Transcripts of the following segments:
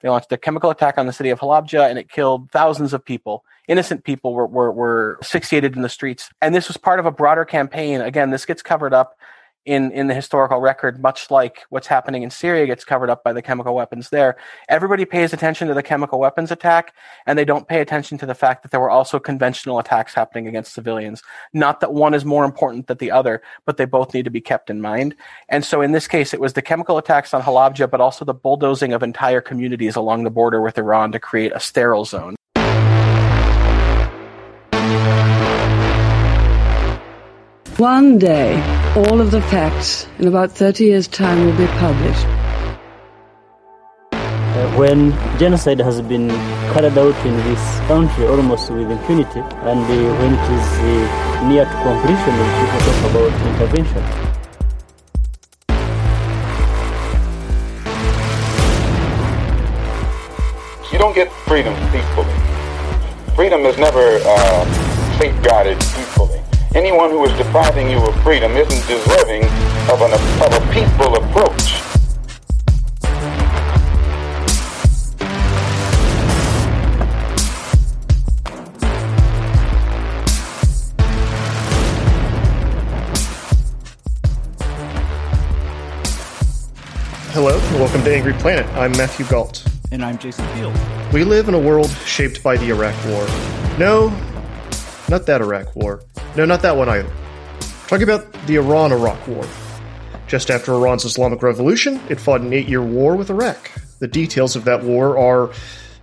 They launched a chemical attack on the city of Halabja and it killed thousands of people. Innocent people were, were, were asphyxiated in the streets. And this was part of a broader campaign. Again, this gets covered up in, in the historical record, much like what's happening in Syria gets covered up by the chemical weapons there. Everybody pays attention to the chemical weapons attack, and they don't pay attention to the fact that there were also conventional attacks happening against civilians. Not that one is more important than the other, but they both need to be kept in mind. And so in this case, it was the chemical attacks on Halabja, but also the bulldozing of entire communities along the border with Iran to create a sterile zone. One day, all of the facts in about 30 years' time will be published. Uh, when genocide has been carried out in this country almost with impunity, and when it is uh, near to completion, people talk about intervention. You don't get freedom peacefully. Freedom is never uh, safeguarded peacefully. Anyone who is depriving you of freedom isn't deserving of, an, of a peaceful approach. Hello, and welcome to Angry Planet. I'm Matthew Gault. And I'm Jason Field. We live in a world shaped by the Iraq War. No, not that Iraq War. No, not that one either. talking about the Iran Iraq War. Just after Iran's Islamic Revolution, it fought an eight year war with Iraq. The details of that war are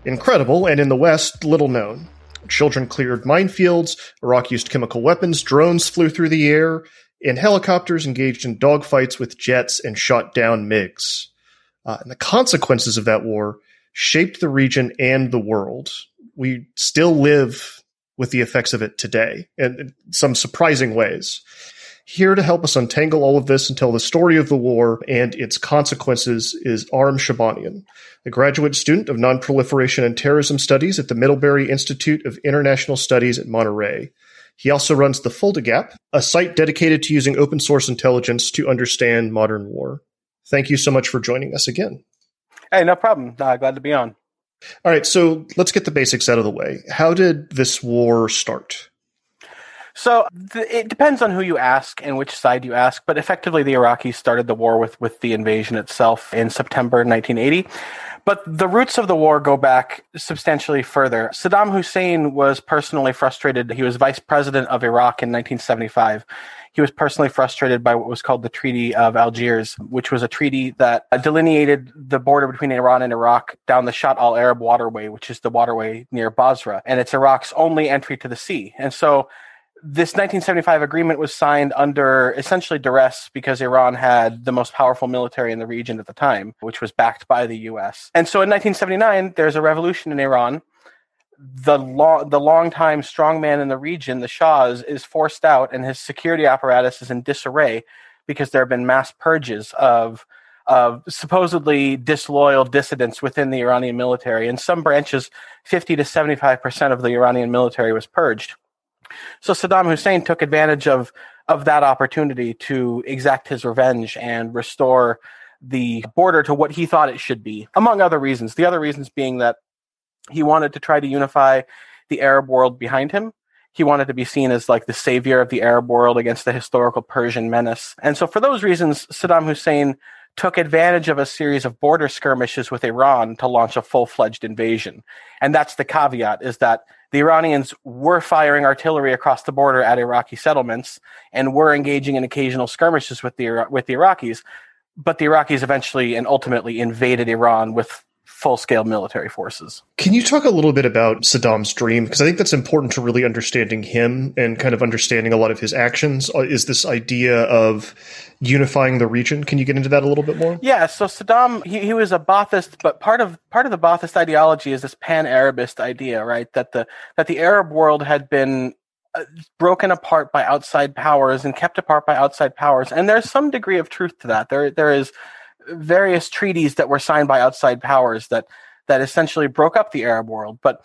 incredible and in the West, little known. Children cleared minefields, Iraq used chemical weapons, drones flew through the air, and helicopters engaged in dogfights with jets and shot down MiGs. Uh, and the consequences of that war shaped the region and the world. We still live with the effects of it today in some surprising ways. Here to help us untangle all of this and tell the story of the war and its consequences is Aram Shabanian, a graduate student of Nonproliferation and Terrorism Studies at the Middlebury Institute of International Studies at Monterey. He also runs the Fulda Gap, a site dedicated to using open source intelligence to understand modern war. Thank you so much for joining us again. Hey, no problem. Uh, glad to be on. All right, so let's get the basics out of the way. How did this war start? So th- it depends on who you ask and which side you ask, but effectively the Iraqis started the war with, with the invasion itself in September 1980. But the roots of the war go back substantially further. Saddam Hussein was personally frustrated. He was vice president of Iraq in 1975 he was personally frustrated by what was called the Treaty of Algiers, which was a treaty that delineated the border between Iran and Iraq down the Shatt al Arab waterway, which is the waterway near Basra. And it's Iraq's only entry to the sea. And so this 1975 agreement was signed under essentially duress because Iran had the most powerful military in the region at the time, which was backed by the US. And so in 1979, there's a revolution in Iran the long the longtime strongman in the region, the Shah's, is forced out, and his security apparatus is in disarray because there have been mass purges of of supposedly disloyal dissidents within the Iranian military. In some branches, fifty to seventy five percent of the Iranian military was purged. So Saddam Hussein took advantage of of that opportunity to exact his revenge and restore the border to what he thought it should be, among other reasons. The other reasons being that he wanted to try to unify the Arab world behind him. He wanted to be seen as like the savior of the Arab world against the historical Persian menace. And so, for those reasons, Saddam Hussein took advantage of a series of border skirmishes with Iran to launch a full fledged invasion. And that's the caveat is that the Iranians were firing artillery across the border at Iraqi settlements and were engaging in occasional skirmishes with the with the Iraqis. But the Iraqis eventually and ultimately invaded Iran with full scale military forces. Can you talk a little bit about Saddam's dream? Because I think that's important to really understanding him and kind of understanding a lot of his actions. Uh, is this idea of unifying the region? Can you get into that a little bit more? Yeah. So Saddam, he, he was a Ba'athist, but part of part of the Ba'athist ideology is this pan-Arabist idea, right? That the that the Arab world had been uh, broken apart by outside powers and kept apart by outside powers, and there's some degree of truth to that. There there is various treaties that were signed by outside powers that that essentially broke up the Arab world. But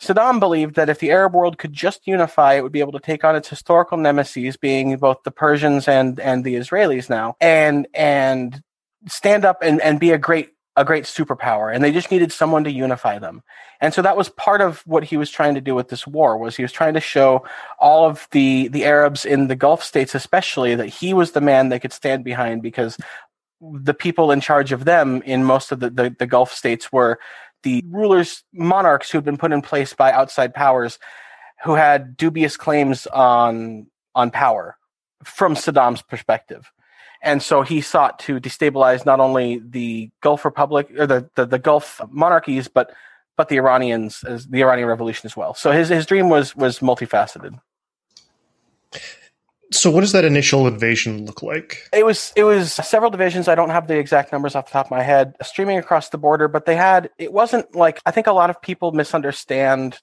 Saddam believed that if the Arab world could just unify, it would be able to take on its historical nemesis, being both the Persians and and the Israelis now, and and stand up and, and be a great a great superpower. And they just needed someone to unify them. And so that was part of what he was trying to do with this war was he was trying to show all of the the Arabs in the Gulf states especially that he was the man they could stand behind because the people in charge of them in most of the, the, the Gulf states were the rulers, monarchs who had been put in place by outside powers who had dubious claims on on power from Saddam's perspective. And so he sought to destabilize not only the Gulf Republic or the, the, the Gulf monarchies, but but the Iranians as the Iranian Revolution as well. So his his dream was was multifaceted. So, what does that initial invasion look like? It was it was several divisions. I don't have the exact numbers off the top of my head, streaming across the border. But they had it wasn't like I think a lot of people misunderstand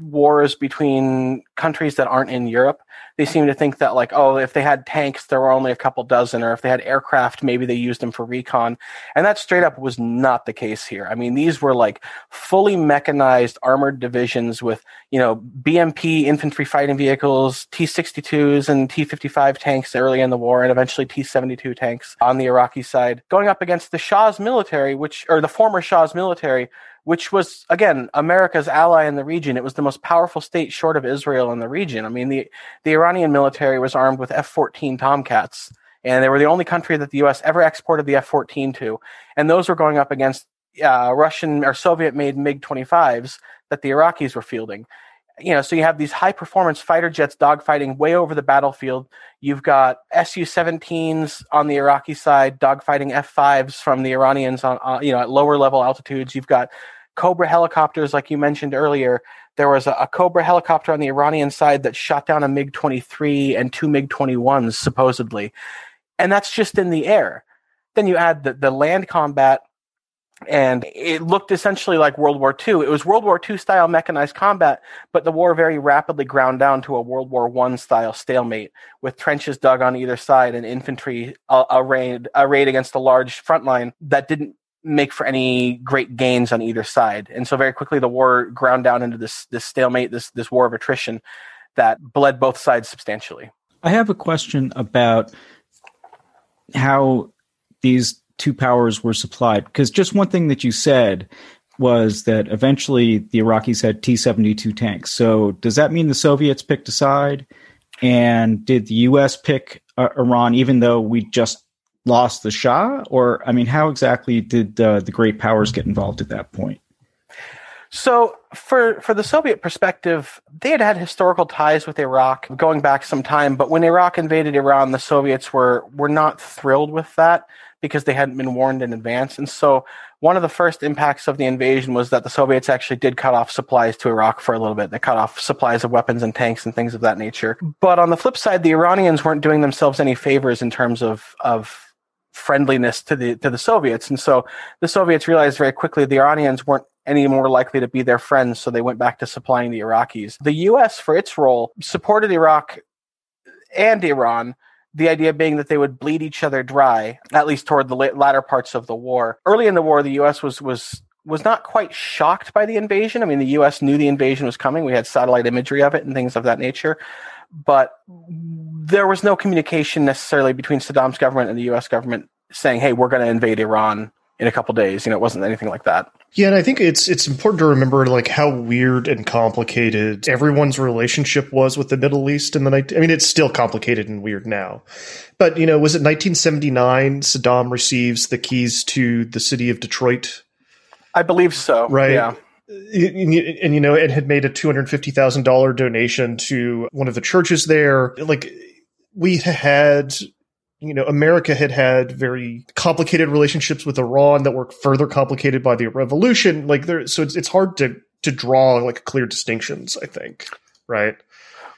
wars between countries that aren't in Europe. They seem to think that like, oh, if they had tanks, there were only a couple dozen, or if they had aircraft, maybe they used them for recon. And that straight up was not the case here. I mean, these were like fully mechanized armored divisions with, you know, BMP infantry fighting vehicles, T-62s and T-55 tanks early in the war, and eventually T-72 tanks on the Iraqi side, going up against the Shah's military, which, or the former Shah's military, which was again America's ally in the region. It was the most powerful state short of Israel in the region. I mean, the the Iranian military was armed with F-14 Tomcats, and they were the only country that the U.S. ever exported the F-14 to, and those were going up against uh, Russian or Soviet-made MiG-25s that the Iraqis were fielding. You know, so you have these high-performance fighter jets dogfighting way over the battlefield. You've got Su-17s on the Iraqi side dogfighting F-5s from the Iranians on, uh, you know, at lower level altitudes. You've got Cobra helicopters, like you mentioned earlier. There was a, a Cobra helicopter on the Iranian side that shot down a MiG 23 and two MiG 21s, supposedly. And that's just in the air. Then you add the, the land combat, and it looked essentially like World War II. It was World War II style mechanized combat, but the war very rapidly ground down to a World War I style stalemate with trenches dug on either side and infantry uh, arrayed, arrayed against a large front line that didn't make for any great gains on either side. And so very quickly the war ground down into this this stalemate, this this war of attrition that bled both sides substantially. I have a question about how these two powers were supplied because just one thing that you said was that eventually the Iraqis had T-72 tanks. So does that mean the Soviets picked a side and did the US pick uh, Iran even though we just lost the Shah? Or, I mean, how exactly did uh, the great powers get involved at that point? So, for for the Soviet perspective, they had had historical ties with Iraq going back some time. But when Iraq invaded Iran, the Soviets were were not thrilled with that because they hadn't been warned in advance. And so, one of the first impacts of the invasion was that the Soviets actually did cut off supplies to Iraq for a little bit. They cut off supplies of weapons and tanks and things of that nature. But on the flip side, the Iranians weren't doing themselves any favors in terms of of friendliness to the to the Soviets. And so the Soviets realized very quickly the Iranians weren't any more likely to be their friends, so they went back to supplying the Iraqis. The US, for its role, supported Iraq and Iran. The idea being that they would bleed each other dry, at least toward the latter parts of the war. Early in the war, the U.S. was was was not quite shocked by the invasion. I mean, the U.S. knew the invasion was coming. We had satellite imagery of it and things of that nature but there was no communication necessarily between Saddam's government and the U.S. government saying, "Hey, we're going to invade Iran in a couple days." You know, it wasn't anything like that. Yeah, and I think it's it's important to remember like how weird and complicated everyone's relationship was with the Middle East in the night. I mean, it's still complicated and weird now, but you know, was it 1979? Saddam receives the keys to the city of Detroit. I believe so. Right. Yeah and, and, you know, it had made a two hundred fifty thousand dollar donation to one of the churches there. Like we had, you know, America had had very complicated relationships with Iran that were further complicated by the revolution. Like there, so it's it's hard to to draw like clear distinctions. I think, right?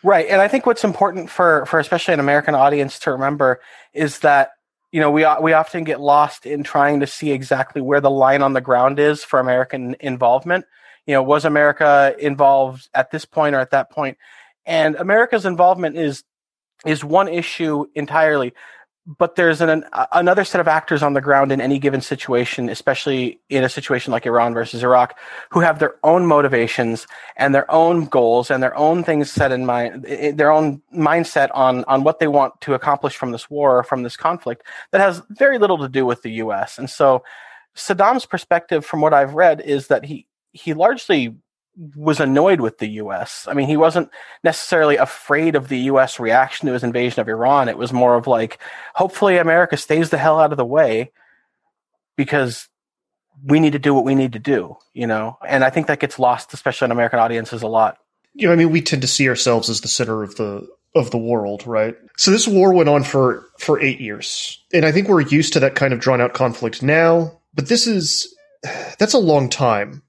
Right, and I think what's important for for especially an American audience to remember is that you know we we often get lost in trying to see exactly where the line on the ground is for American involvement. You know, was America involved at this point or at that point? And America's involvement is is one issue entirely but there's an, another set of actors on the ground in any given situation, especially in a situation like Iran versus Iraq, who have their own motivations and their own goals and their own things set in mind, their own mindset on on what they want to accomplish from this war or from this conflict that has very little to do with the U.S. And so, Saddam's perspective, from what I've read, is that he he largely was annoyed with the US. I mean, he wasn't necessarily afraid of the US reaction to his invasion of Iran. It was more of like, hopefully America stays the hell out of the way because we need to do what we need to do, you know? And I think that gets lost, especially in American audiences, a lot. You know, I mean, we tend to see ourselves as the center of the of the world, right? So this war went on for for 8 years. And I think we're used to that kind of drawn out conflict now, but this is that's a long time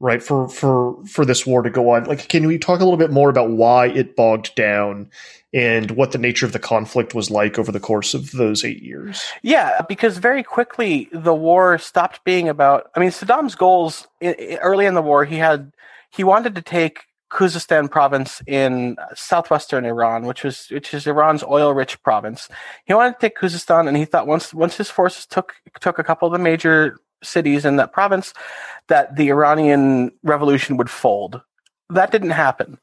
right for for for this war to go on like can we talk a little bit more about why it bogged down and what the nature of the conflict was like over the course of those 8 years yeah because very quickly the war stopped being about i mean saddam's goals early in the war he had he wanted to take Khuzestan province in southwestern Iran, which was which is Iran's oil-rich province. He wanted to take Khuzestan, and he thought once once his forces took took a couple of the major cities in that province that the Iranian revolution would fold. That didn't happen.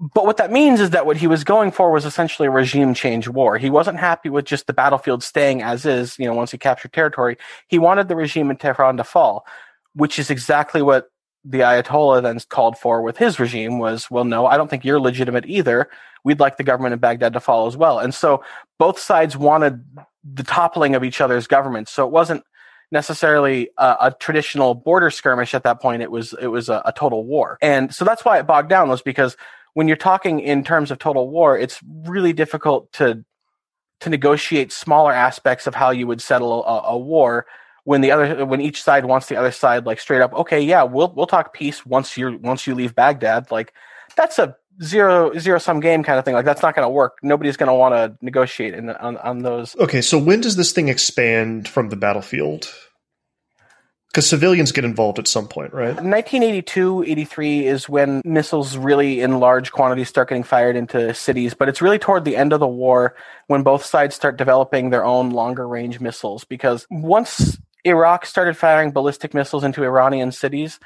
But what that means is that what he was going for was essentially a regime change war. He wasn't happy with just the battlefield staying as is, you know, once he captured territory. He wanted the regime in Tehran to fall, which is exactly what the Ayatollah then called for with his regime was, well, no, I don't think you're legitimate either. We'd like the government in Baghdad to fall as well. And so both sides wanted the toppling of each other's governments. So it wasn't necessarily a, a, traditional border skirmish at that point. It was it was a, a total war, and so that's why it bogged down was because when you're talking in terms of total war, it's really difficult to to negotiate smaller aspects of how you would settle a, a, war when the other when each side wants the other side like straight up okay yeah we'll we'll talk peace once you once you leave Baghdad like that's a zero zero sum game kind of thing like that's not going to work nobody's going to want to negotiate in on on those okay so when does this thing expand from the battlefield because civilians get involved at some point, right? 1982, 83 is when missiles really in large quantities start getting fired into cities, but it's really toward the end of the war when both sides start developing their own longer range missiles. Because once Iraq started firing ballistic missiles into Iranian cities,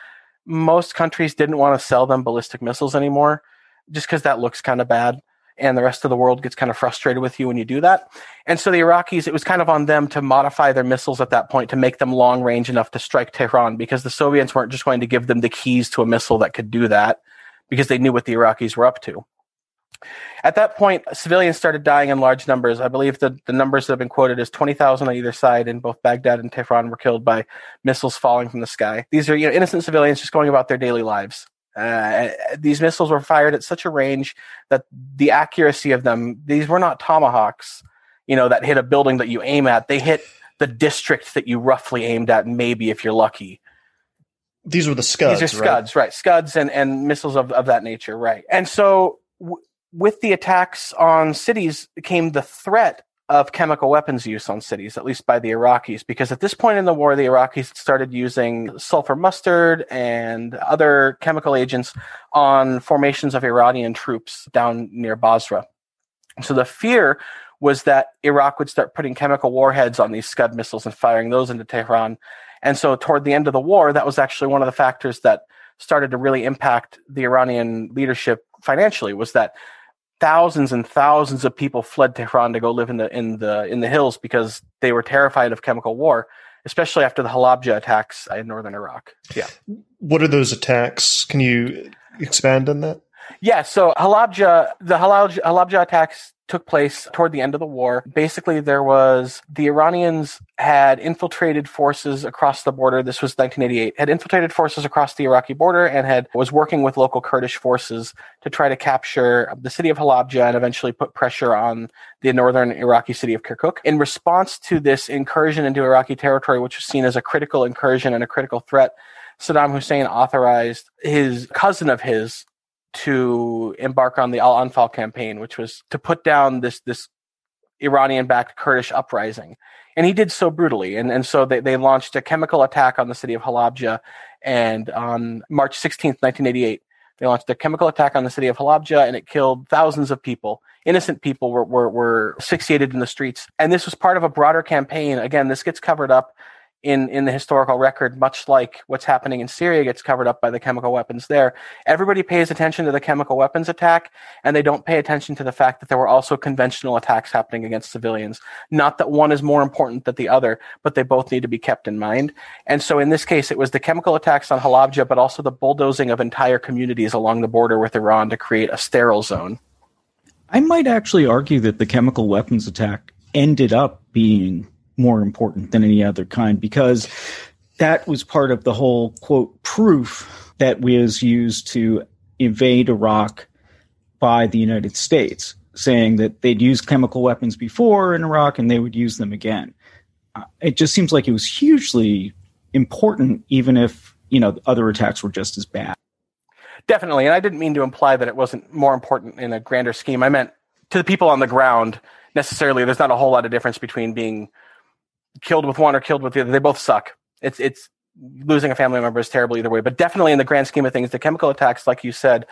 most countries didn't want to sell them ballistic missiles anymore just because that looks kind of bad and the rest of the world gets kind of frustrated with you when you do that. And so the Iraqis, it was kind of on them to modify their missiles at that point to make them long range enough to strike Tehran because the Soviets weren't just going to give them the keys to a missile that could do that because they knew what the Iraqis were up to. At that point, civilians started dying in large numbers. I believe the, the numbers that have been quoted as 20,000 on either side, and both Baghdad and Tehran were killed by missiles falling from the sky. These are you know, innocent civilians just going about their daily lives. Uh, these missiles were fired at such a range that the accuracy of them, these were not tomahawks, you know, that hit a building that you aim at. They hit the district that you roughly aimed at, maybe if you're lucky. These were the Scuds. These are Scuds, right? right. Scuds and, and missiles of, of that nature, right? And so, w- with the attacks on cities came the threat of chemical weapons use on cities, at least by the Iraqis, because at this point in the war, the Iraqis started using sulfur mustard and other chemical agents on formations of Iranian troops down near Basra. So the fear was that Iraq would start putting chemical warheads on these Scud missiles and firing those into Tehran. And so toward the end of the war, that was actually one of the factors that started to really impact the Iranian leadership financially was that thousands and thousands of people fled Tehran to go live in the in the in the hills because they were terrified of chemical war, especially after the Halabja attacks in northern Iraq. Yeah. What are those attacks? Can you expand on that? Yeah, so Halabja, the Halabja, Halabja attacks took place toward the end of the war. Basically, there was the Iranians had infiltrated forces across the border. This was 1988. Had infiltrated forces across the Iraqi border and had was working with local Kurdish forces to try to capture the city of Halabja and eventually put pressure on the northern Iraqi city of Kirkuk. In response to this incursion into Iraqi territory, which was seen as a critical incursion and a critical threat, Saddam Hussein authorized his cousin of his to embark on the Al Anfal campaign, which was to put down this this Iranian backed Kurdish uprising. And he did so brutally. And, and so they, they launched a chemical attack on the city of Halabja. And on March 16th, 1988, they launched a chemical attack on the city of Halabja and it killed thousands of people. Innocent people were, were, were asphyxiated in the streets. And this was part of a broader campaign. Again, this gets covered up in in the historical record, much like what's happening in Syria gets covered up by the chemical weapons there. Everybody pays attention to the chemical weapons attack, and they don't pay attention to the fact that there were also conventional attacks happening against civilians. Not that one is more important than the other, but they both need to be kept in mind. And so in this case, it was the chemical attacks on Halabja, but also the bulldozing of entire communities along the border with Iran to create a sterile zone. I might actually argue that the chemical weapons attack ended up being more important than any other kind because that was part of the whole quote proof that was used to invade Iraq by the United States, saying that they'd used chemical weapons before in Iraq and they would use them again. Uh, it just seems like it was hugely important, even if you know other attacks were just as bad. Definitely, and I didn't mean to imply that it wasn't more important in a grander scheme. I meant to the people on the ground. Necessarily, there's not a whole lot of difference between being killed with one or killed with the other. They both suck. It's it's losing a family member is terrible either way. But definitely in the grand scheme of things, the chemical attacks, like you said,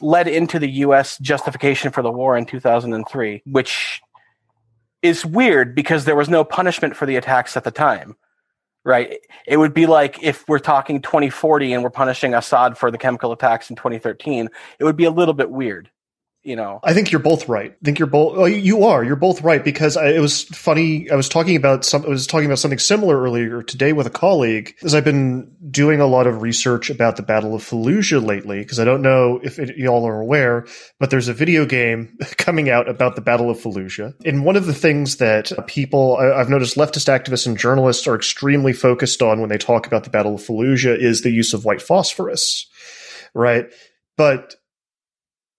led into the U.S. justification for the war in 2003, which is weird because there was no punishment for the attacks at the time. Right. It would be like if we're talking 2040 and we're punishing Assad for the chemical attacks in 2013, it would be a little bit weird you know. I think you're both right. I think you're both. Well, you are. You're both right because I, it was funny. I was talking about some. I was talking about something similar earlier today with a colleague, as I've been doing a lot of research about the Battle of Fallujah lately. Because I don't know if it, y'all are aware, but there's a video game coming out about the Battle of Fallujah. And one of the things that people I, I've noticed leftist activists and journalists are extremely focused on when they talk about the Battle of Fallujah is the use of white phosphorus, right? But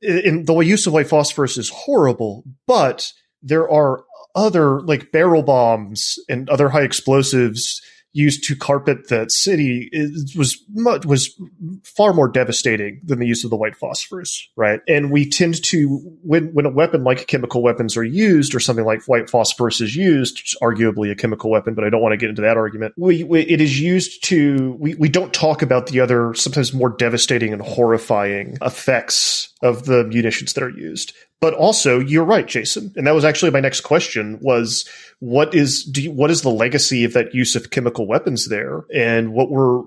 in the use of white phosphorus is horrible, but there are other like barrel bombs and other high explosives used to carpet that city was was far more devastating than the use of the white phosphorus, right? And we tend to when when a weapon like chemical weapons are used, or something like white phosphorus is used, arguably a chemical weapon, but I don't want to get into that argument. We, we it is used to we we don't talk about the other sometimes more devastating and horrifying effects of the munitions that are used. But also, you're right, Jason, and that was actually my next question: was what is you, what is the legacy of that use of chemical weapons there, and what were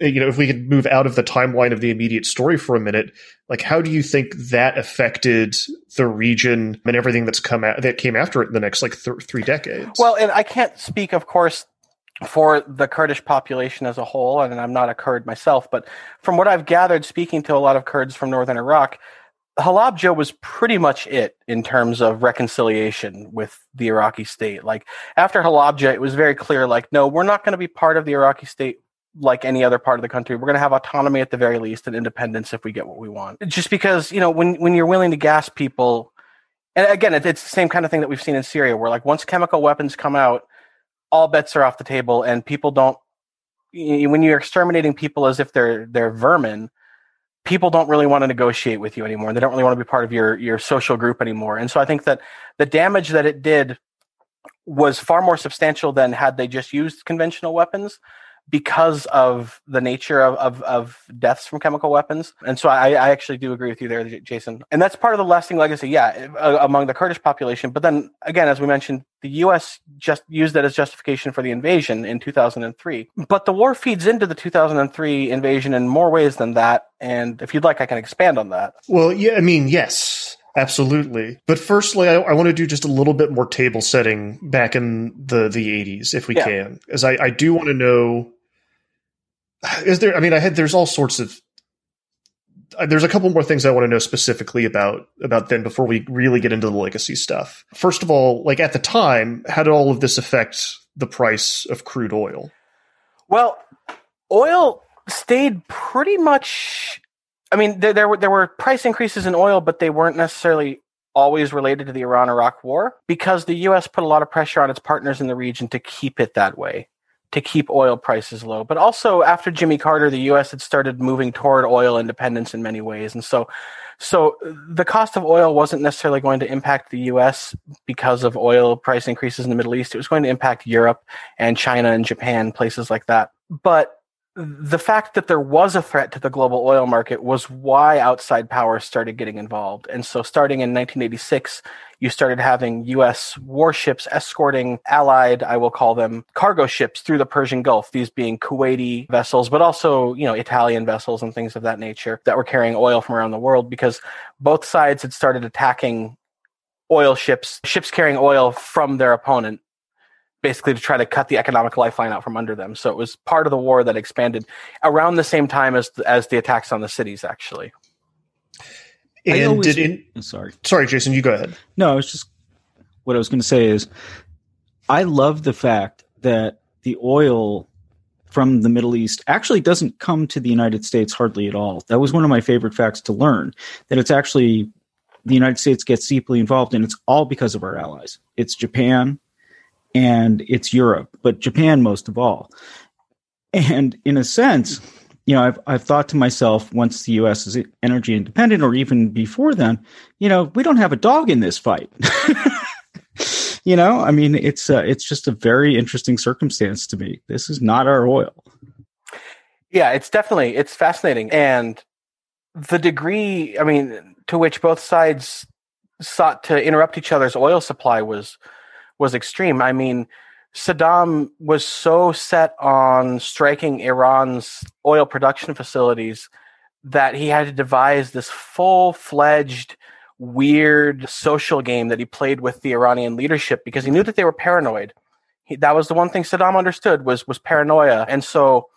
you know if we could move out of the timeline of the immediate story for a minute, like how do you think that affected the region and everything that's come out that came after it in the next like th- three decades? Well, and I can't speak, of course, for the Kurdish population as a whole, and I'm not a Kurd myself, but from what I've gathered, speaking to a lot of Kurds from northern Iraq, Halabja was pretty much it in terms of reconciliation with the Iraqi state. Like after Halabja, it was very clear, like, no, we're not going to be part of the Iraqi state like any other part of the country. We're going to have autonomy at the very least and independence if we get what we want. Just because, you know, when, when you're willing to gas people, and again, it's the same kind of thing that we've seen in Syria, where like once chemical weapons come out, all bets are off the table and people don't, when you're exterminating people as if they're, they're vermin, people don't really want to negotiate with you anymore. They don't really want to be part of your your social group anymore. And so I think that the damage that it did was far more substantial than had they just used conventional weapons because of the nature of, of, of, deaths from chemical weapons. And so I, I, actually do agree with you there, Jason. And that's part of the lasting legacy, yeah, among the Kurdish population. But then again, as we mentioned, the U.S. just used that as justification for the invasion in 2003. But the war feeds into the 2003 invasion in more ways than that. And if you'd like, I can expand on that. Well, yeah, I mean, yes. Absolutely. But firstly, I, I, want to do just a little bit more table setting back in the, the 80s, if we yeah. can. As I, I do want to know is there? I mean, I had there's all sorts of uh, there's a couple more things I want to know specifically about about then before we really get into the legacy stuff. First of all, like at the time, how did all of this affect the price of crude oil? Well, oil stayed pretty much. I mean, there, there were there were price increases in oil, but they weren't necessarily always related to the Iran-Iraq War because the U.S. put a lot of pressure on its partners in the region to keep it that way, to keep oil prices low. But also after Jimmy Carter, the U.S. had started moving toward oil independence in many ways, and so so the cost of oil wasn't necessarily going to impact the U.S. because of oil price increases in the Middle East. It was going to impact Europe and China and Japan, places like that. But the fact that there was a threat to the global oil market was why outside powers started getting involved. And so, starting in 1986, you started having U.S. warships escorting allied, I will call them, cargo ships through the Persian Gulf, these being Kuwaiti vessels, but also, you know, Italian vessels and things of that nature that were carrying oil from around the world because both sides had started attacking oil ships, ships carrying oil from their opponent basically to try to cut the economic lifeline out from under them. So it was part of the war that expanded around the same time as as the attacks on the cities, actually. And always- did in, oh, sorry. sorry, Jason, you go ahead. No, I was just what I was going to say is I love the fact that the oil from the Middle East actually doesn't come to the United States hardly at all. That was one of my favorite facts to learn that it's actually the United States gets deeply involved and it's all because of our allies. It's Japan and it's Europe, but Japan most of all. And in a sense, you know, I've I've thought to myself once the U.S. is energy independent, or even before then, you know, we don't have a dog in this fight. you know, I mean, it's uh, it's just a very interesting circumstance to me. This is not our oil. Yeah, it's definitely it's fascinating, and the degree, I mean, to which both sides sought to interrupt each other's oil supply was was extreme. I mean, Saddam was so set on striking Iran's oil production facilities that he had to devise this full fledged weird social game that he played with the Iranian leadership because he knew that they were paranoid. He, that was the one thing Saddam understood was was paranoia, and so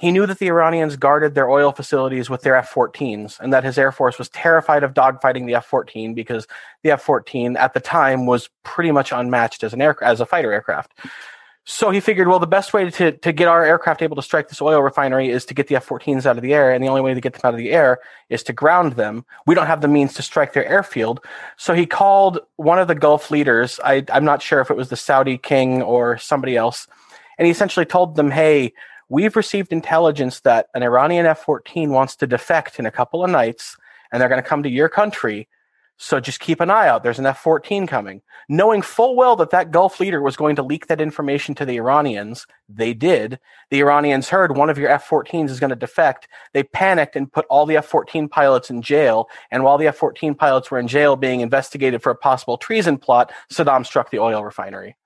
he knew that the Iranians guarded their oil facilities with their F-14s, and that his air force was terrified of dogfighting the F-14 because the F-14 at the time was pretty much unmatched as an air as a fighter aircraft. So he figured, well, the best way to, to get our aircraft able to strike this oil refinery is to get the F 14s out of the air. And the only way to get them out of the air is to ground them. We don't have the means to strike their airfield. So he called one of the Gulf leaders. I, I'm not sure if it was the Saudi king or somebody else. And he essentially told them, hey, we've received intelligence that an Iranian F 14 wants to defect in a couple of nights and they're going to come to your country. So just keep an eye out. There's an F 14 coming. Knowing full well that that Gulf leader was going to leak that information to the Iranians, they did. The Iranians heard one of your F 14s is going to defect. They panicked and put all the F 14 pilots in jail. And while the F 14 pilots were in jail being investigated for a possible treason plot, Saddam struck the oil refinery.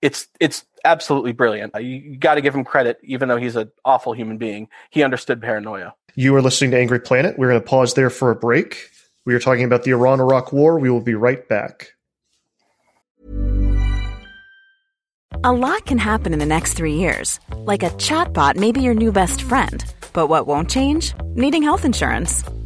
It's, it's absolutely brilliant. You, you got to give him credit, even though he's an awful human being. He understood paranoia. You are listening to Angry Planet. We're going to pause there for a break. We are talking about the Iran Iraq War. We will be right back. A lot can happen in the next three years. Like a chatbot may be your new best friend. But what won't change? Needing health insurance.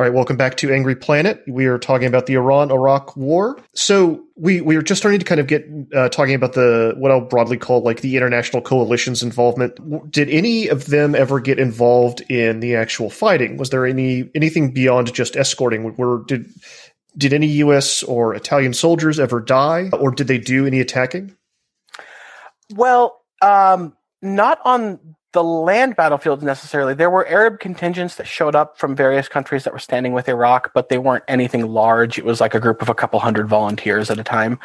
All right, welcome back to Angry Planet. We are talking about the Iran-Iraq War. So we we are just starting to kind of get uh, talking about the what I'll broadly call like the international coalition's involvement. Did any of them ever get involved in the actual fighting? Was there any anything beyond just escorting? Were did did any U.S. or Italian soldiers ever die, or did they do any attacking? Well, um, not on the land battlefields necessarily. There were Arab contingents that showed up from various countries that were standing with Iraq, but they weren't anything large. It was like a group of a couple hundred volunteers at a time.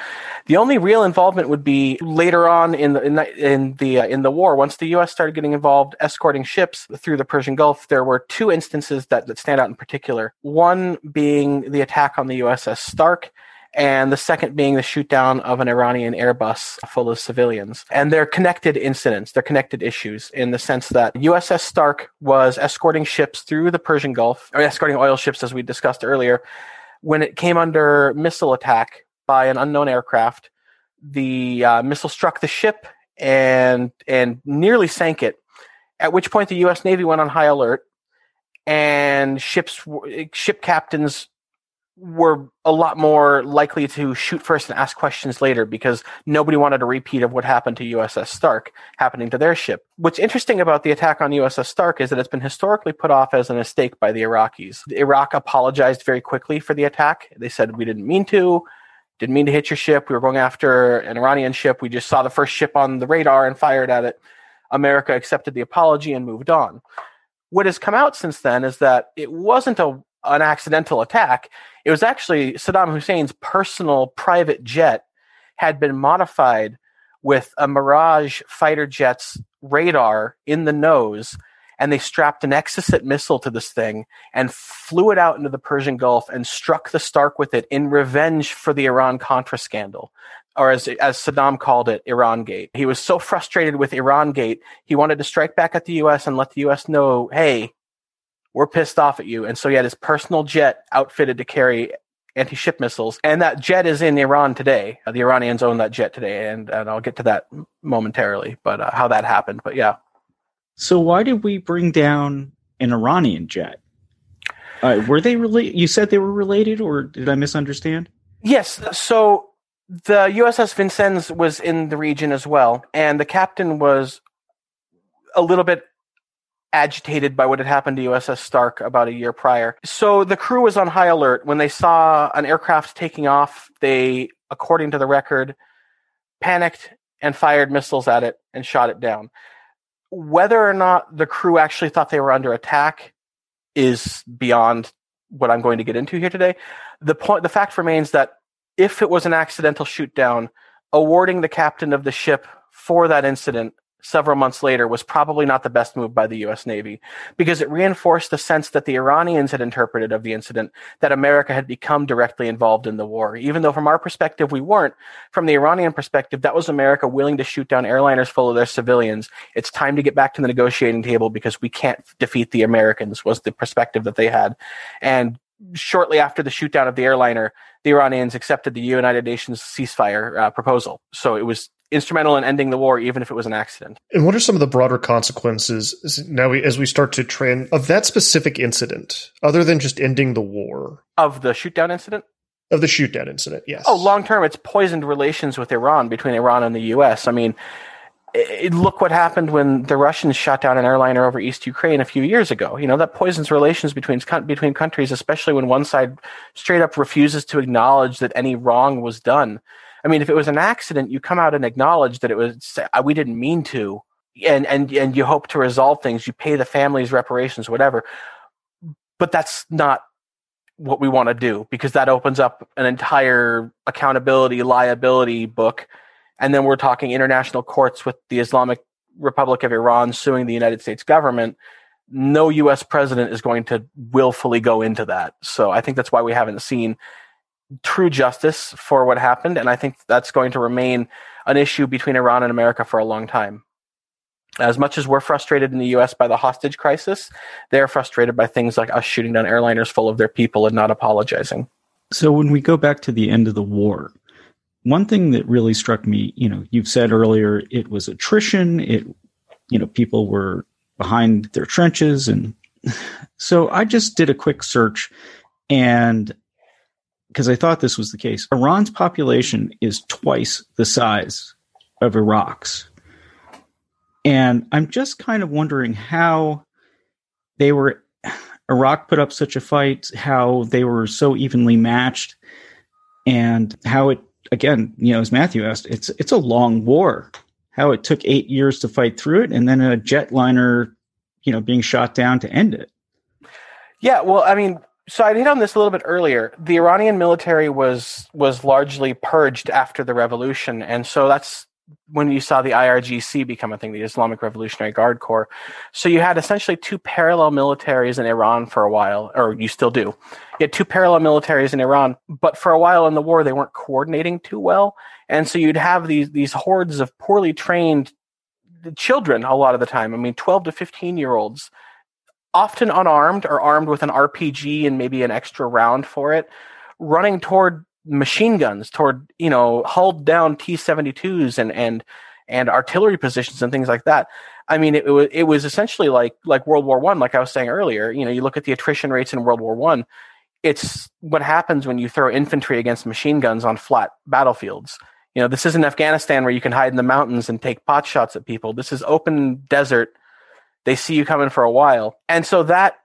The only real involvement would be later on in the in the in the, uh, in the war. Once the U.S. started getting involved escorting ships through the Persian Gulf, there were two instances that, that stand out in particular. One being the attack on the USS Stark and the second being the shootdown of an Iranian Airbus full of civilians. And they're connected incidents, they're connected issues in the sense that USS Stark was escorting ships through the Persian Gulf, or escorting oil ships, as we discussed earlier. When it came under missile attack by an unknown aircraft, the uh, missile struck the ship and and nearly sank it. At which point, the U.S. Navy went on high alert, and ships ship captains were a lot more likely to shoot first and ask questions later because nobody wanted a repeat of what happened to USS Stark happening to their ship. What's interesting about the attack on USS Stark is that it's been historically put off as a mistake by the Iraqis. Iraq apologized very quickly for the attack. They said, We didn't mean to, didn't mean to hit your ship. We were going after an Iranian ship. We just saw the first ship on the radar and fired at it. America accepted the apology and moved on. What has come out since then is that it wasn't a an accidental attack. It was actually Saddam Hussein's personal private jet had been modified with a Mirage fighter jet's radar in the nose, and they strapped an Exocet missile to this thing and flew it out into the Persian Gulf and struck the Stark with it in revenge for the Iran Contra scandal. Or as, as Saddam called it, Iran Gate. He was so frustrated with Iran Gate, he wanted to strike back at the US and let the US know, hey, we're pissed off at you. And so he had his personal jet outfitted to carry anti-ship missiles. And that jet is in Iran today. Uh, the Iranians own that jet today. And, and I'll get to that momentarily, but uh, how that happened. But yeah. So why did we bring down an Iranian jet? Uh, were they related? You said they were related, or did I misunderstand? Yes. So the USS Vincennes was in the region as well, and the captain was a little bit agitated by what had happened to USS Stark about a year prior. So the crew was on high alert. When they saw an aircraft taking off, they, according to the record, panicked and fired missiles at it and shot it down. Whether or not the crew actually thought they were under attack is beyond what I'm going to get into here today. The point, the fact remains that if it was an accidental shoot down, awarding the captain of the ship for that incident several months later was probably not the best move by the US Navy because it reinforced the sense that the Iranians had interpreted of the incident that America had become directly involved in the war. Even though from our perspective we weren't, from the Iranian perspective, that was America willing to shoot down airliners full of their civilians. It's time to get back to the negotiating table because we can't defeat the Americans was the perspective that they had. And shortly after the shootdown of the airliner, the Iranians accepted the United Nations ceasefire uh, proposal. So it was instrumental in ending the war, even if it was an accident. And what are some of the broader consequences now we, as we start to train of that specific incident, other than just ending the war? Of the shootdown incident? Of the shootdown incident, yes. Oh, long term, it's poisoned relations with Iran between Iran and the U.S. I mean, it, look what happened when the Russians shot down an airliner over East Ukraine a few years ago. You know that poisons relations between between countries, especially when one side straight up refuses to acknowledge that any wrong was done. I mean, if it was an accident, you come out and acknowledge that it was we didn't mean to, and and and you hope to resolve things. You pay the families reparations, whatever. But that's not what we want to do because that opens up an entire accountability liability book, and then we're talking international courts with the Islamic Republic of Iran suing the United States government. No U.S. president is going to willfully go into that. So I think that's why we haven't seen true justice for what happened, and I think that's going to remain an issue between Iran and America for a long time. As much as we're frustrated in the U.S. by the hostage crisis, they're frustrated by things like us shooting down airliners full of their people and not apologizing. So when we go back to the end of the war, one thing that really struck me, you know, you've said earlier it was attrition. It, you know, people were behind their trenches and so I just did a quick search and because I thought this was the case. Iran's population is twice the size of Iraq's. And I'm just kind of wondering how they were Iraq put up such a fight, how they were so evenly matched, and how it again, you know, as Matthew asked, it's it's a long war. How it took eight years to fight through it, and then a jetliner, you know, being shot down to end it. Yeah, well, I mean, so I hit on this a little bit earlier. The Iranian military was was largely purged after the revolution, and so that's when you saw the IRGC become a thing, the Islamic Revolutionary Guard Corps. So you had essentially two parallel militaries in Iran for a while, or you still do. You had two parallel militaries in Iran, but for a while in the war they weren't coordinating too well, and so you'd have these these hordes of poorly trained children a lot of the time. I mean, twelve to fifteen year olds, often unarmed or armed with an RPG and maybe an extra round for it, running toward machine guns toward you know hulled down T-72s and and and artillery positions and things like that. I mean, it, it was it was essentially like like World War One, like I was saying earlier. You know, you look at the attrition rates in World War One. It's what happens when you throw infantry against machine guns on flat battlefields. You know, this isn't Afghanistan where you can hide in the mountains and take pot shots at people. This is open desert. They see you coming for a while, and so that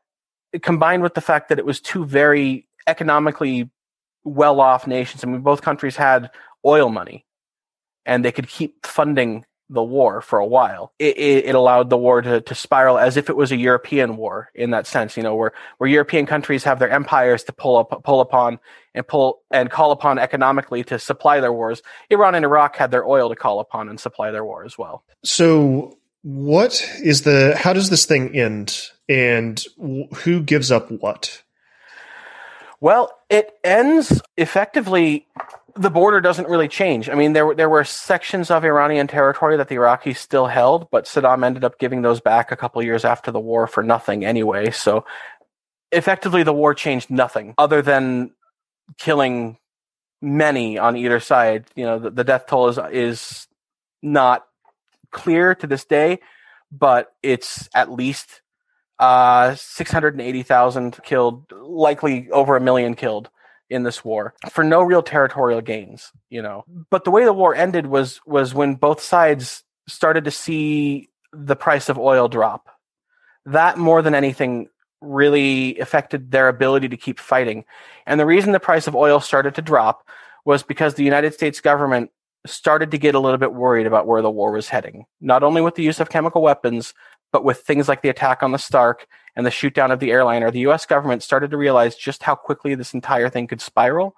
combined with the fact that it was two very economically well off nations. I mean, both countries had oil money and they could keep funding the war for a while. It, it, it, allowed the war to, to spiral as if it was a European war in that sense, you know, where, where European countries have their empires to pull up, pull upon and pull and call upon economically to supply their wars. Iran and Iraq had their oil to call upon and supply their war as well. So what is the, how does this thing end and who gives up what? Well, it ends effectively. The border doesn't really change. I mean, there there were sections of Iranian territory that the Iraqis still held, but Saddam ended up giving those back a couple years after the war for nothing anyway. So, effectively, the war changed nothing other than killing many on either side. You know, the, the death toll is is not clear to this day, but it's at least uh, 680,000 killed, likely over a million killed in this war for no real territorial gains, you know. But the way the war ended was was when both sides started to see the price of oil drop. That more than anything really affected their ability to keep fighting. And the reason the price of oil started to drop was because the United States government started to get a little bit worried about where the war was heading, not only with the use of chemical weapons, but with things like the attack on the Stark and the shoot down of the airliner, the US government started to realize just how quickly this entire thing could spiral.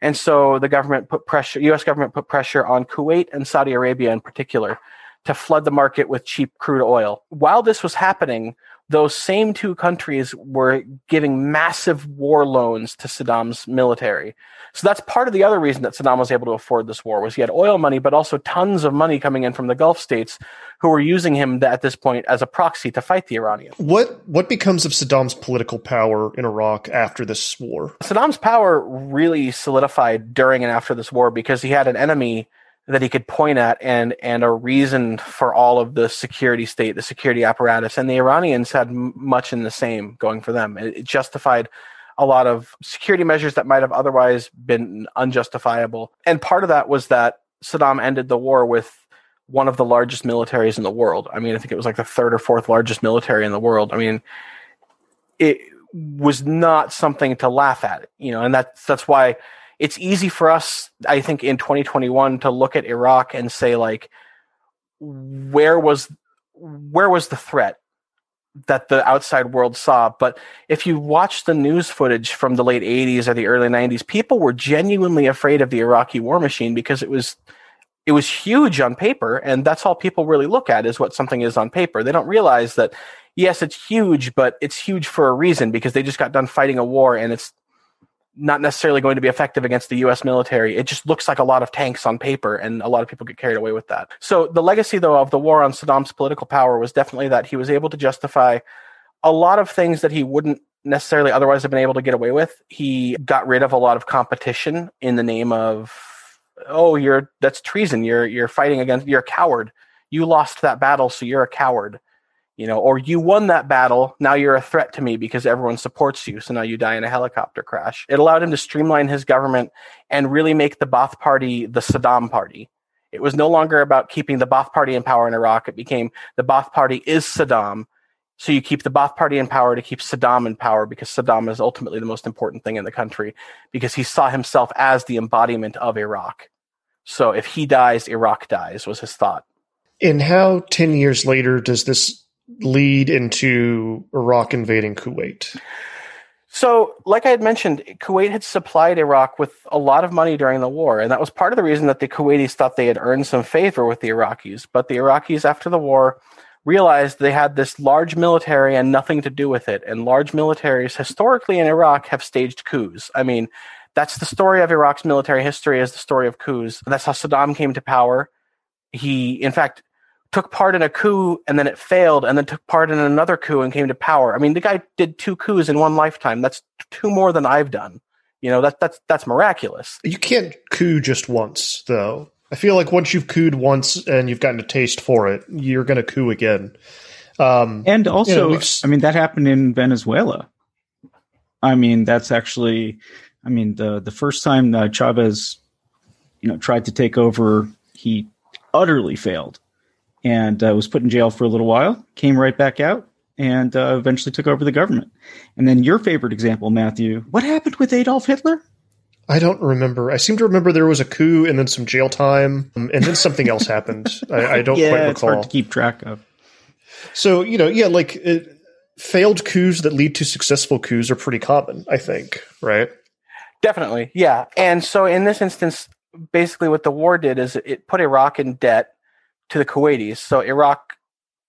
And so the government put pressure, US government put pressure on Kuwait and Saudi Arabia in particular to flood the market with cheap crude oil. While this was happening, those same two countries were giving massive war loans to Saddam's military. So that's part of the other reason that Saddam was able to afford this war was he had oil money, but also tons of money coming in from the Gulf states who were using him at this point as a proxy to fight the Iranians. What what becomes of Saddam's political power in Iraq after this war? Saddam's power really solidified during and after this war because he had an enemy that he could point at and and a reason for all of the security state, the security apparatus, and the Iranians had much in the same going for them. It, it, justified a lot of security measures that might have otherwise been unjustifiable, and part of that was that Saddam ended the war with one of the largest militaries in the world. I mean, I think it was like the third or fourth largest military in the world. I mean, it was not something to laugh at, you know, and that's that's why it's easy for us, I think, in 2021 to look at Iraq and say like, where was where was the threat that the outside world saw? But if you watch the news footage from the late 80s or the early 90s, people were genuinely afraid of the Iraqi war machine because it was it was huge on paper and that's all people really look at is what something is on paper they don't realize that yes it's huge but it's huge for a reason because they just got done fighting a war and it's not necessarily going to be effective against the US military. It just looks like a lot of tanks on paper, and a lot of people get carried away with that. So, the legacy, though, of the war on Saddam's political power was definitely that he was able to justify a lot of things that he wouldn't necessarily otherwise have been able to get away with. He got rid of a lot of competition in the name of, oh, you're that's treason. You're you're fighting against. You're a coward. You lost that battle, so you're a coward you know, or you won that battle. Now you're a threat to me because everyone supports you. So now you die in a helicopter crash. It allowed him to streamline his government and really make the Ba'ath Party the Saddam Party. It was no longer about keeping the Ba'ath Party in power in Iraq. It became the Ba'ath Party is Saddam. So you keep the Ba'ath Party in power to keep Saddam in power because Saddam is ultimately the most important thing in the country because he saw himself as the embodiment of Iraq. So if he dies, Iraq dies, was his thought. And how, 10 years later, does this lead into Iraq invading Kuwait? So, like I had mentioned, Kuwait had supplied Iraq with a lot of money during the war, and that was part of the reason that the Kuwaitis thought they had earned some favor with the Iraqis. But the Iraqis, after the war, realized they had this large military and nothing to do with it. And large militaries, historically in Iraq, have staged coups. I mean, that's the story of Iraq's military history is the story of coups. That's how Saddam came to power. He, in fact, took part in a coup and then it failed and then took part in another coup and came to power. I mean, the guy did two coups in one lifetime. That's two more than I've done. You know, that, that's, that's miraculous. You can't coup just once, though. I feel like once you've cooed once and you've gotten a taste for it, you're going to coup again. Um, and also, you know, I mean, that happened in Venezuela. I mean, that's actually, I mean, the the first time uh, Chavez, you know, tried to take over, he utterly failed and uh, was put in jail for a little while, came right back out, and uh, eventually took over the government. And then your favorite example, Matthew, what happened with Adolf Hitler? I don't remember. I seem to remember there was a coup and then some jail time, um, and then something else happened. I, I don't yeah, quite recall. It's hard to keep track of. So you know, yeah, like it, failed coups that lead to successful coups are pretty common. I think, right? Definitely, yeah. And so in this instance, basically, what the war did is it put Iraq in debt to the Kuwaitis. So Iraq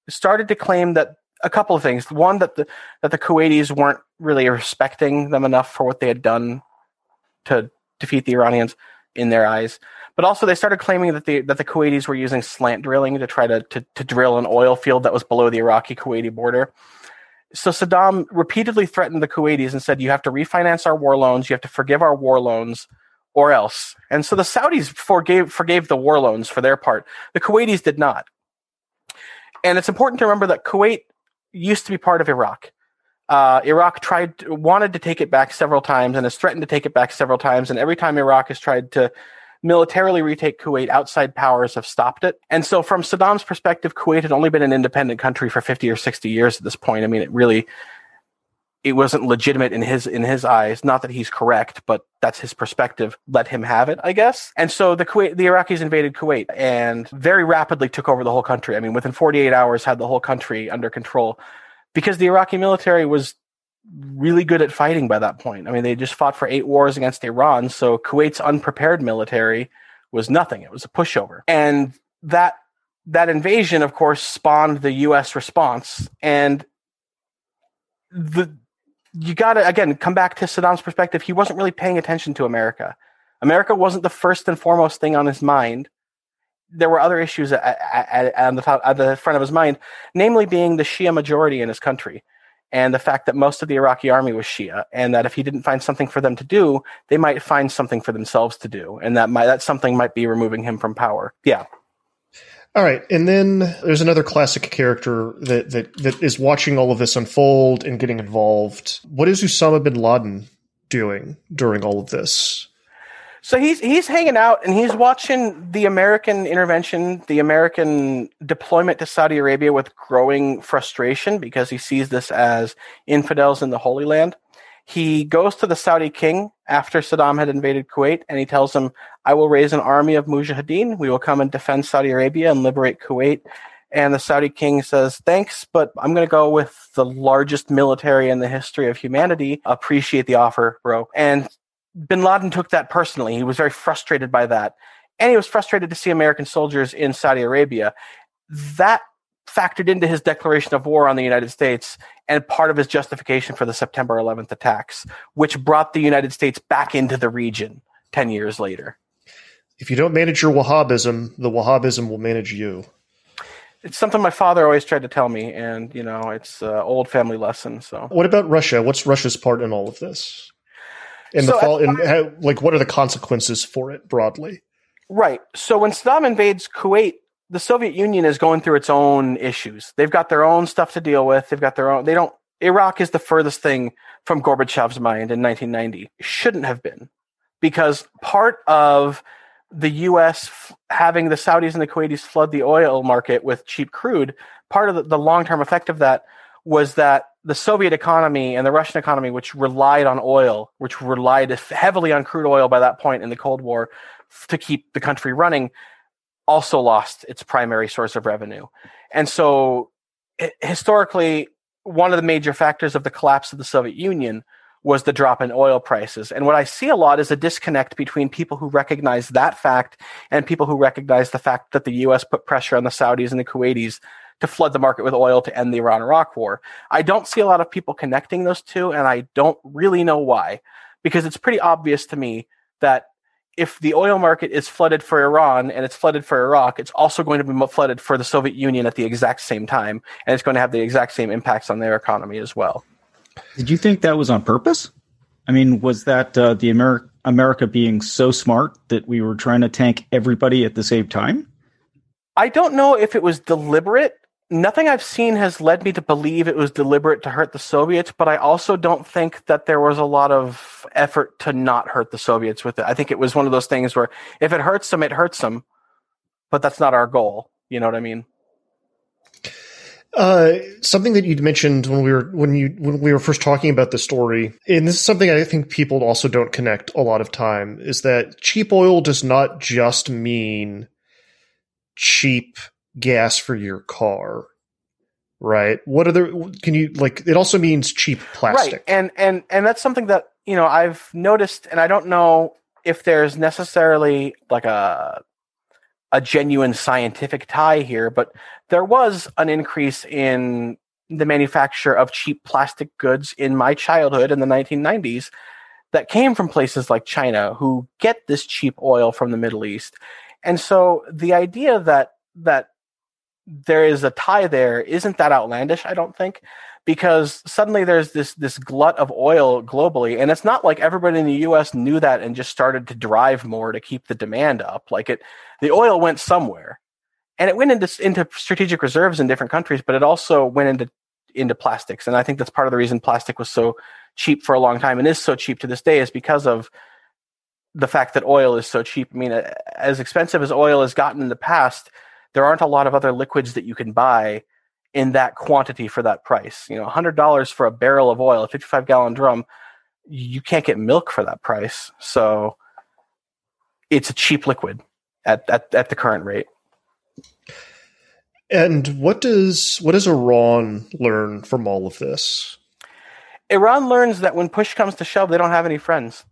started to claim that a couple of things. One that the that the Kuwaitis weren't really respecting them enough for what they had done to defeat the Iranians in their eyes. But also they started claiming that the that the Kuwaitis were using slant drilling to try to, to, to drill an oil field that was below the Iraqi Kuwaiti border. So Saddam repeatedly threatened the Kuwaitis and said, You have to refinance our war loans, you have to forgive our war loans, or else. And so the Saudis forgave forgave the war loans for their part. The Kuwaitis did not. And it's important to remember that Kuwait used to be part of Iraq. Uh, Iraq tried wanted to take it back several times and has threatened to take it back several times. And every time Iraq has tried to militarily retake Kuwait, outside powers have stopped it. And so, from Saddam's perspective, Kuwait had only been an independent country for 50 or 60 years at this point. I mean, it really it wasn't legitimate in his in his eyes. Not that he's correct, but that's his perspective. Let him have it, I guess. And so the Kuwait, the Iraqis invaded Kuwait and very rapidly took over the whole country. I mean, within 48 hours, had the whole country under control because the Iraqi military was really good at fighting by that point. I mean, they just fought for eight wars against Iran, so Kuwait's unprepared military was nothing. It was a pushover. And that that invasion, of course, spawned the U.S. response. And the you got to again come back to Saddam's perspective. He wasn't really paying attention to America. America wasn't the first and foremost thing on his mind there were other issues at, at, at, the top, at the front of his mind, namely being the Shia majority in his country and the fact that most of the Iraqi army was Shia, and that if he didn't find something for them to do, they might find something for themselves to do, and that might, that something might be removing him from power. Yeah. All right, and then there's another classic character that that that is watching all of this unfold and getting involved. What is Osama bin Laden doing during all of this? So he's he's hanging out and he's watching the American intervention, the American deployment to Saudi Arabia with growing frustration because he sees this as infidels in the Holy Land. He goes to the Saudi king after Saddam had invaded Kuwait and he tells him, I will raise an army of mujahideen. We will come and defend Saudi Arabia and liberate Kuwait. And the Saudi king says, Thanks, but I'm going to go with the largest military in the history of humanity. Appreciate the offer, bro. And bin Laden took that personally. He was very frustrated by that. And he was frustrated to see American soldiers in Saudi Arabia. That factored into his declaration of war on the United States and part of his justification for the September 11th attacks, which brought the United States back into the region 10 years later. If you don't manage your Wahhabism, the Wahhabism will manage you. It's something my father always tried to tell me, and you know, it's an old family lesson. So, what about Russia? What's Russia's part in all of this? in so the fall and how, like what are the consequences for it broadly right so when saddam invades kuwait the Soviet Union is going through its own issues. They've got their own stuff to deal with. They've got their own. They don't. Iraq is the furthest thing from Gorbachev's mind in 1990. Shouldn't have been, because part of the U.S. f- having the Saudis and the Kuwaitis flood the oil market with cheap crude. Part of the, the long-term effect of that was that the Soviet economy and the Russian economy, which relied on oil, which relied heavily on crude oil by that point in the Cold War to keep the country running, also lost its primary source of revenue. And so, hi- historically, one of the major factors of the collapse of the Soviet Union was the drop in oil prices. And what I see a lot is a disconnect between people who recognize that fact and people who recognize the fact that the US put pressure on the Saudis and the Kuwaitis to flood the market with oil to end the Iran Iraq war. I don't see a lot of people connecting those two, and I don't really know why. Because it's pretty obvious to me that if the oil market is flooded for Iran and it's flooded for Iraq, it's also going to be flooded for the Soviet Union at the exact same time, and it's going to have the exact same impacts on their economy as well. Did you think that was on purpose? I mean, was that uh, the Amer- America being so smart that we were trying to tank everybody at the same time? I don't know if it was deliberate. Nothing I've seen has led me to believe it was deliberate to hurt the Soviets, but I also don't think that there was a lot of effort to not hurt the Soviets with it. I think it was one of those things where if it hurts them, it hurts them, but that's not our goal. You know what I mean? Uh, something that you'd mentioned when we were when you when we were first talking about the story, and this is something I think people also don't connect a lot of time, is that cheap oil does not just mean cheap gas for your car, right? What other can you like? It also means cheap plastic. Right. And and and that's something that, you know, I've noticed and I don't know if there's necessarily like a a genuine scientific tie here, but there was an increase in the manufacture of cheap plastic goods in my childhood in the 1990s that came from places like China who get this cheap oil from the Middle East. And so the idea that that there is a tie there isn't that outlandish, I don't think, because suddenly there's this this glut of oil globally, and it's not like everybody in the U.S. knew that and just started to drive more to keep the demand up. Like it, the oil went somewhere, and it went into into strategic reserves in different countries, but it also went into into plastics, and I think that's part of the reason plastic was so cheap for a long time and is so cheap to this day is because of the fact that oil is so cheap. I mean, as expensive as oil has gotten in the past, there aren't a lot of other liquids that you can buy in that quantity for that price. You know, $100 for a barrel of oil, a 55 gallon drum, you can't get milk for that price. So it's a cheap liquid at, at, at the current rate. And what does what does Iran learn from all of this? Iran learns that when push comes to shove, they don't have any friends,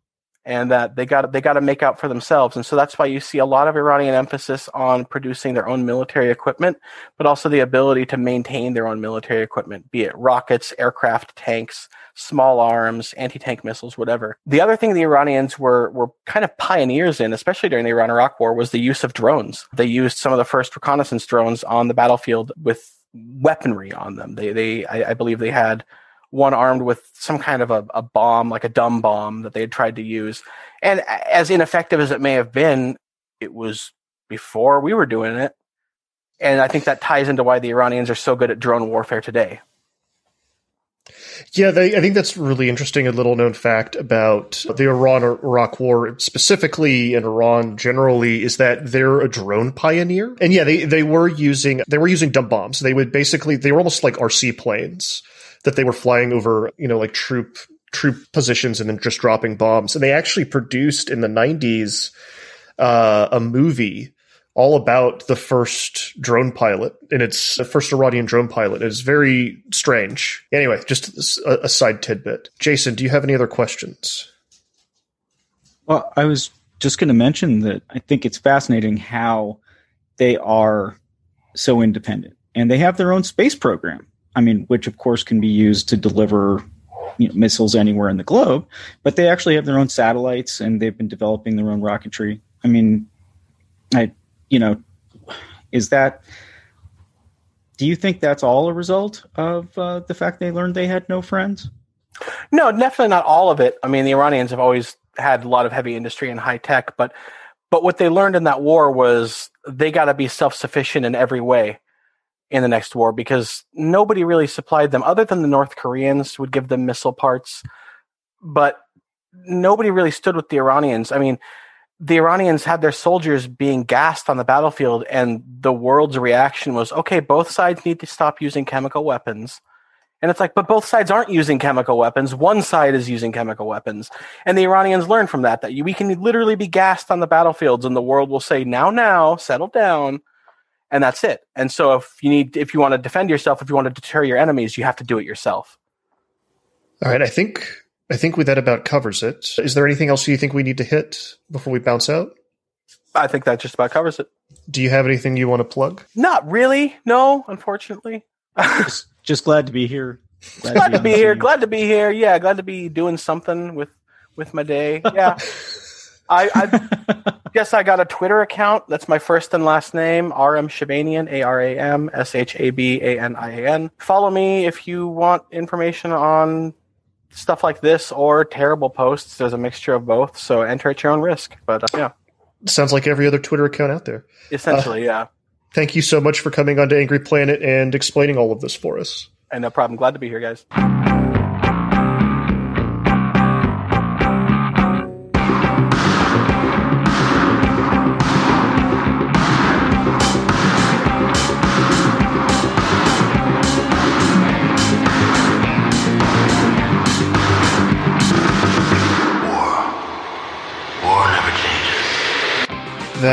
and that they got they got to make out for themselves. And so that's why you see a lot of Iranian emphasis on producing their own military equipment, but also the ability to maintain their own military equipment, be it rockets, aircraft, tanks, small arms, anti-tank missiles, whatever. The other thing the Iranians were were kind of pioneers in, especially during the Iran-Iraq War, was the use of drones. They used some of the first reconnaissance drones on the battlefield with weaponry on them. They they I, I believe they had one armed with some kind of a, a bomb, like a dumb bomb that they had tried to use. And as ineffective as it may have been, it was before we were doing it. And I think that ties into why the Iranians are so good at drone warfare today. Yeah, they, I think that's really interesting. A little known fact about the Iran Iraq War, specifically in Iran generally, is that they're a drone pioneer. And yeah, they, they were using they were using dumb bombs. They would basically they were almost like RC planes that they were flying over, you know, like troop troop positions and then just dropping bombs. And they actually produced in the '90s uh, a movie all about the first drone pilot and it's the first Iranian drone pilot. It's very strange. Anyway, just a, a side tidbit. Jason, do you have any other questions? Well, I was just going to mention that I think it's fascinating how they are so independent and they have their own space program. I mean, which of course can be used to deliver you know, missiles anywhere in the globe, but they actually have their own satellites and they've been developing their own rocketry. I mean, I, you know, is that, do you think that's all a result of uh, the fact they learned they had no friends? No, definitely not all of it. I mean, the Iranians have always had a lot of heavy industry and high tech, but But what they learned in that war was they got to be self sufficient in every way in the next war because nobody really supplied them other than the North Koreans would give them missile parts. But nobody really stood with the Iranians. I mean, the Iranians had their soldiers being gassed on the battlefield, and the world's reaction was okay, both sides need to stop using chemical weapons. And it's like, but both sides aren't using chemical weapons. One side is using chemical weapons. And the Iranians learned from that that we can literally be gassed on the battlefields, and the world will say, now, now, settle down. And that's it. And so if you need, if you want to defend yourself, if you want to deter your enemies, you have to do it yourself. All right. I think I think with that about covers it. Is there anything else you think we need to hit before we bounce out? I think that just about covers it. Do you have anything you want to plug? Not really. No, unfortunately. just, just glad to be here. Glad, glad to be, to be here. Glad to be here. Yeah, glad to be doing something with with my day. Yeah. I, I guess I got a Twitter account. That's my first and last name, Aram Shabanian, A R A M S H A B A N I A N. Follow me if you want information on stuff like this or terrible posts. There's a mixture of both, so enter at your own risk. But uh, yeah, sounds like every other Twitter account out there. Essentially, uh, yeah. Thank you so much for coming on to Angry Planet and explaining all of this for us. And no problem. Glad to be here, guys.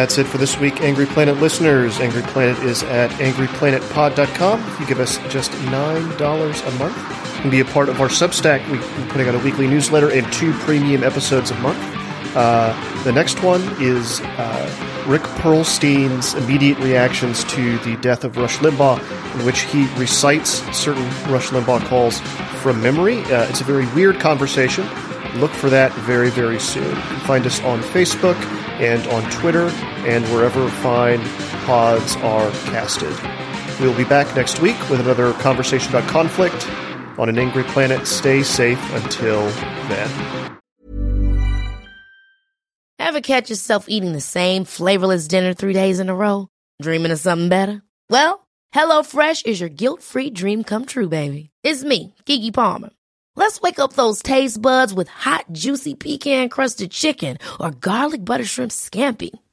That's it for this week, Angry Planet listeners. Angry Planet is at angryplanetpod.com. If you give us just $9 a month, you can be a part of our Substack. We're putting out a weekly newsletter and two premium episodes a month. Uh, the next one is uh, Rick Perlstein's immediate reactions to the death of Rush Limbaugh, in which he recites certain Rush Limbaugh calls from memory. Uh, it's a very weird conversation. Look for that very, very soon. You can find us on Facebook and on Twitter and wherever fine pods are casted. We'll be back next week with another conversation about conflict on an angry planet. Stay safe until then. Ever catch yourself eating the same flavorless dinner three days in a row? Dreaming of something better? Well, HelloFresh is your guilt free dream come true, baby. It's me, Keke Palmer. Let's wake up those taste buds with hot, juicy pecan crusted chicken or garlic butter shrimp scampi.